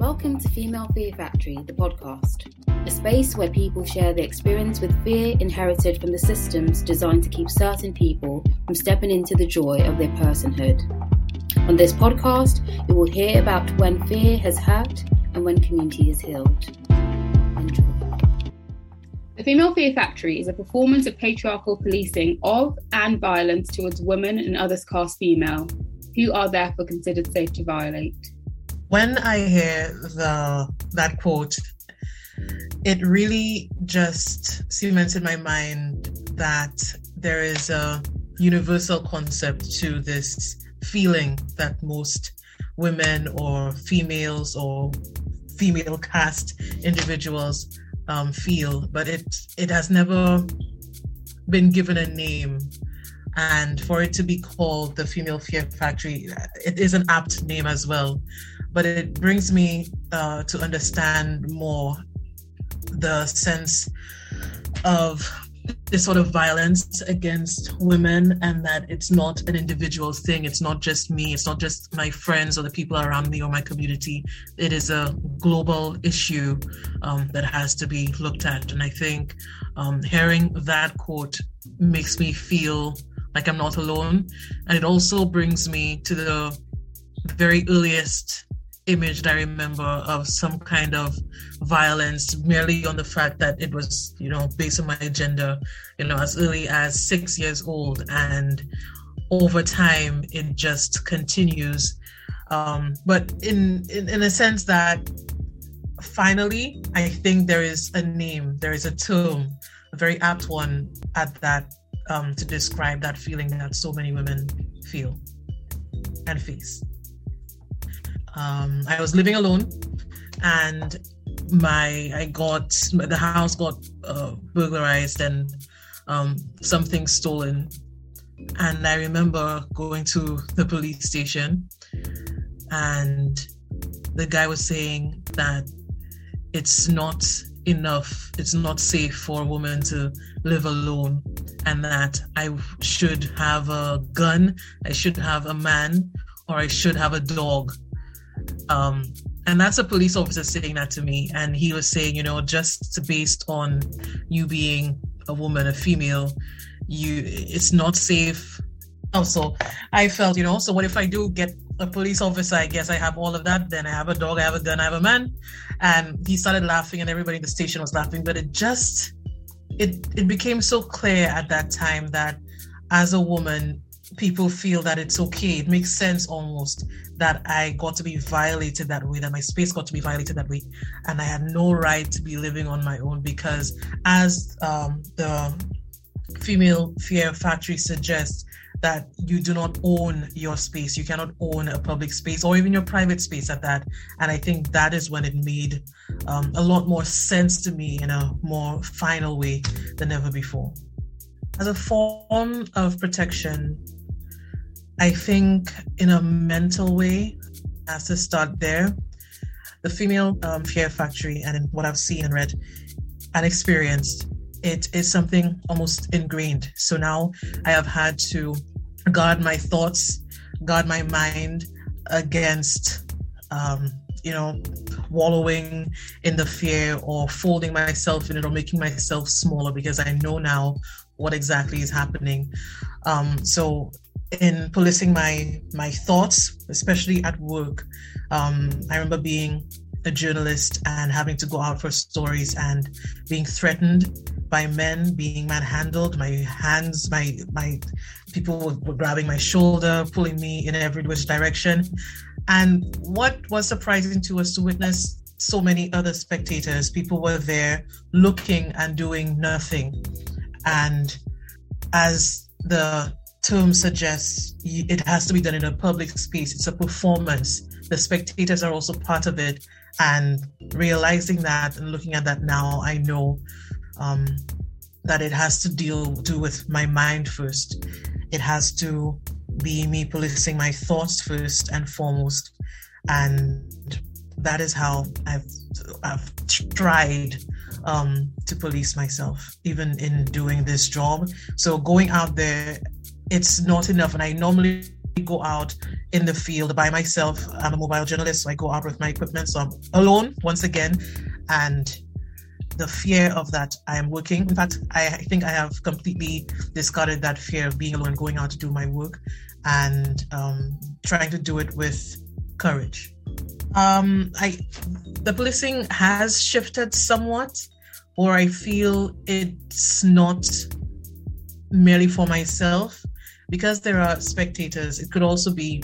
Welcome to Female Fear Factory, the podcast, a space where people share their experience with fear inherited from the systems designed to keep certain people from stepping into the joy of their personhood. On this podcast, you will hear about when fear has hurt and when community is healed. Enjoy. The Female Fear Factory is a performance of patriarchal policing of and violence towards women and others cast female, who are therefore considered safe to violate when I hear the that quote, it really just cements in my mind that there is a universal concept to this feeling that most women or females or female cast individuals um, feel, but it it has never been given a name. And for it to be called the Female Fear Factory, it is an apt name as well but it brings me uh, to understand more the sense of this sort of violence against women and that it's not an individual thing. It's not just me. It's not just my friends or the people around me or my community. It is a global issue um, that has to be looked at. And i think um, hearing that quote makes me feel like i'm not alone. And it also brings me to the very earliest image that I remember of some kind of violence merely on the fact that it was, you know, based on my gender, you know, as early as six years old. And over time, it just continues. Um, but in, in, in a sense that finally, I think there is a name, there is a term, a very apt one at that um, to describe that feeling that so many women feel and face um, I was living alone, and my I got the house got uh, burglarized and um, something stolen. And I remember going to the police station, and the guy was saying that it's not enough, it's not safe for a woman to live alone, and that I should have a gun, I should have a man, or I should have a dog um, and that's a police officer saying that to me. And he was saying, you know, just based on you being a woman, a female, you it's not safe. Also, I felt, you know, so what if I do get a police officer? I guess I have all of that. Then I have a dog, I have a gun, I have a man. And he started laughing, and everybody in the station was laughing. But it just it it became so clear at that time that as a woman, people feel that it's okay. It makes sense almost that I got to be violated that way, that my space got to be violated that way, and I had no right to be living on my own because, as um, the female fear factory suggests, that you do not own your space. You cannot own a public space or even your private space at that. And I think that is when it made um, a lot more sense to me in a more final way than ever before. As a form of protection, I think in a mental way, has to start there. The female um, fear factory, and what I've seen and read and experienced, it is something almost ingrained. So now I have had to guard my thoughts, guard my mind against, um, you know, wallowing in the fear or folding myself in it or making myself smaller because I know now what exactly is happening. Um, so in policing my my thoughts, especially at work. Um, I remember being a journalist and having to go out for stories and being threatened by men, being manhandled. My hands, my my people were grabbing my shoulder, pulling me in every which direction. And what was surprising to us to witness so many other spectators, people were there looking and doing nothing. And as the term suggests it has to be done in a public space. It's a performance. The spectators are also part of it. And realizing that and looking at that now, I know um, that it has to deal do with my mind first. It has to be me policing my thoughts first and foremost. And that is how I've I've tried um, to police myself, even in doing this job. So going out there it's not enough. And I normally go out in the field by myself. I'm a mobile journalist, so I go out with my equipment. So I'm alone once again. And the fear of that I am working. In fact, I, I think I have completely discarded that fear of being alone, going out to do my work, and um, trying to do it with courage. Um, I the policing has shifted somewhat, or I feel it's not merely for myself because there are spectators. It could also be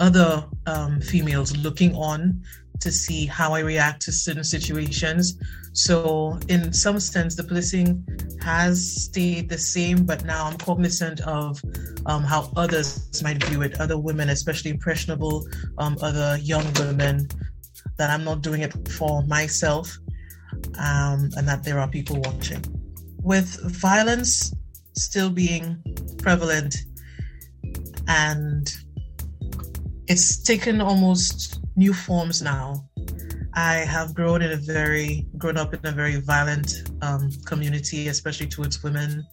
other um, females looking on to see how I react to certain situations. So, in some sense, the policing has stayed the same, but now I'm cognizant of um, how others might view it, other women, especially impressionable, um, other young women, that I'm not doing it for myself um, and that there are people watching. With violence still being prevalent and it's taken almost new forms now. I have grown in a very grown up in a very violent um, community, especially towards women.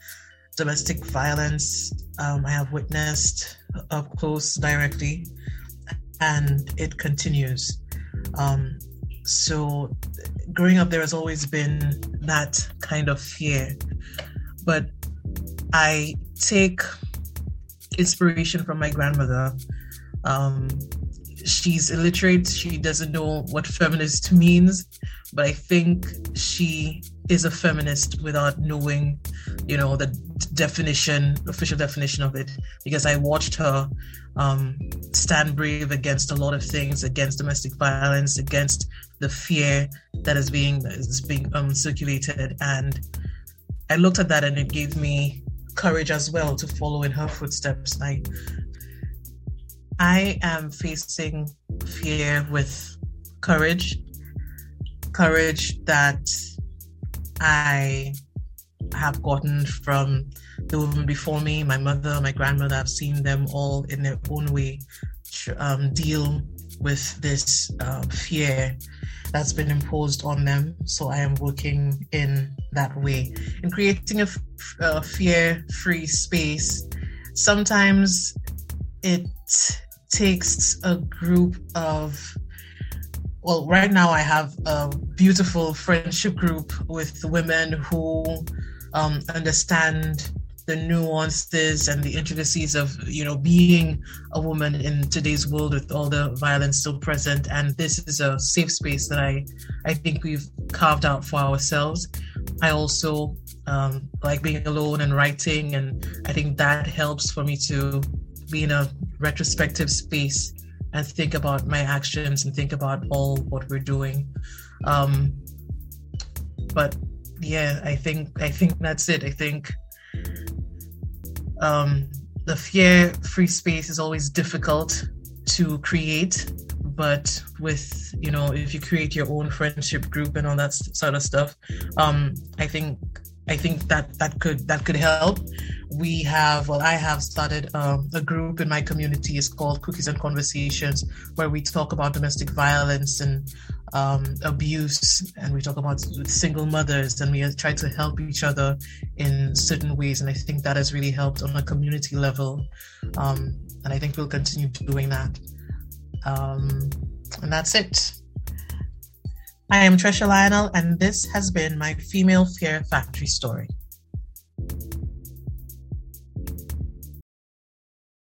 Domestic violence, um, I have witnessed up close directly, and it continues. Um, so, growing up, there has always been that kind of fear, but I take inspiration from my grandmother. Um, she's illiterate. She doesn't know what feminist means, but I think she is a feminist without knowing, you know, the definition, official definition of it. Because I watched her um, stand brave against a lot of things, against domestic violence, against the fear that is being is being um, circulated, and I looked at that and it gave me courage as well to follow in her footsteps. I I am facing fear with courage, courage that I have gotten from the women before me, my mother, my grandmother. I've seen them all in their own way um, deal with this uh, fear that's been imposed on them. So I am working in that way in creating a, a fear-free space. Sometimes it takes a group of well right now i have a beautiful friendship group with women who um, understand the nuances and the intricacies of you know being a woman in today's world with all the violence still present and this is a safe space that i i think we've carved out for ourselves i also um, like being alone and writing and i think that helps for me to be in a retrospective space and think about my actions and think about all what we're doing. Um, but yeah, I think I think that's it. I think um, the fear free space is always difficult to create, but with you know if you create your own friendship group and all that sort of stuff, um, I think I think that that could that could help. We have well, I have started um, a group in my community. It's called Cookies and Conversations, where we talk about domestic violence and um, abuse, and we talk about single mothers, and we try to help each other in certain ways. And I think that has really helped on a community level, um, and I think we'll continue doing that. Um, and that's it. I am Tresha Lionel, and this has been my Female Fear Factory story.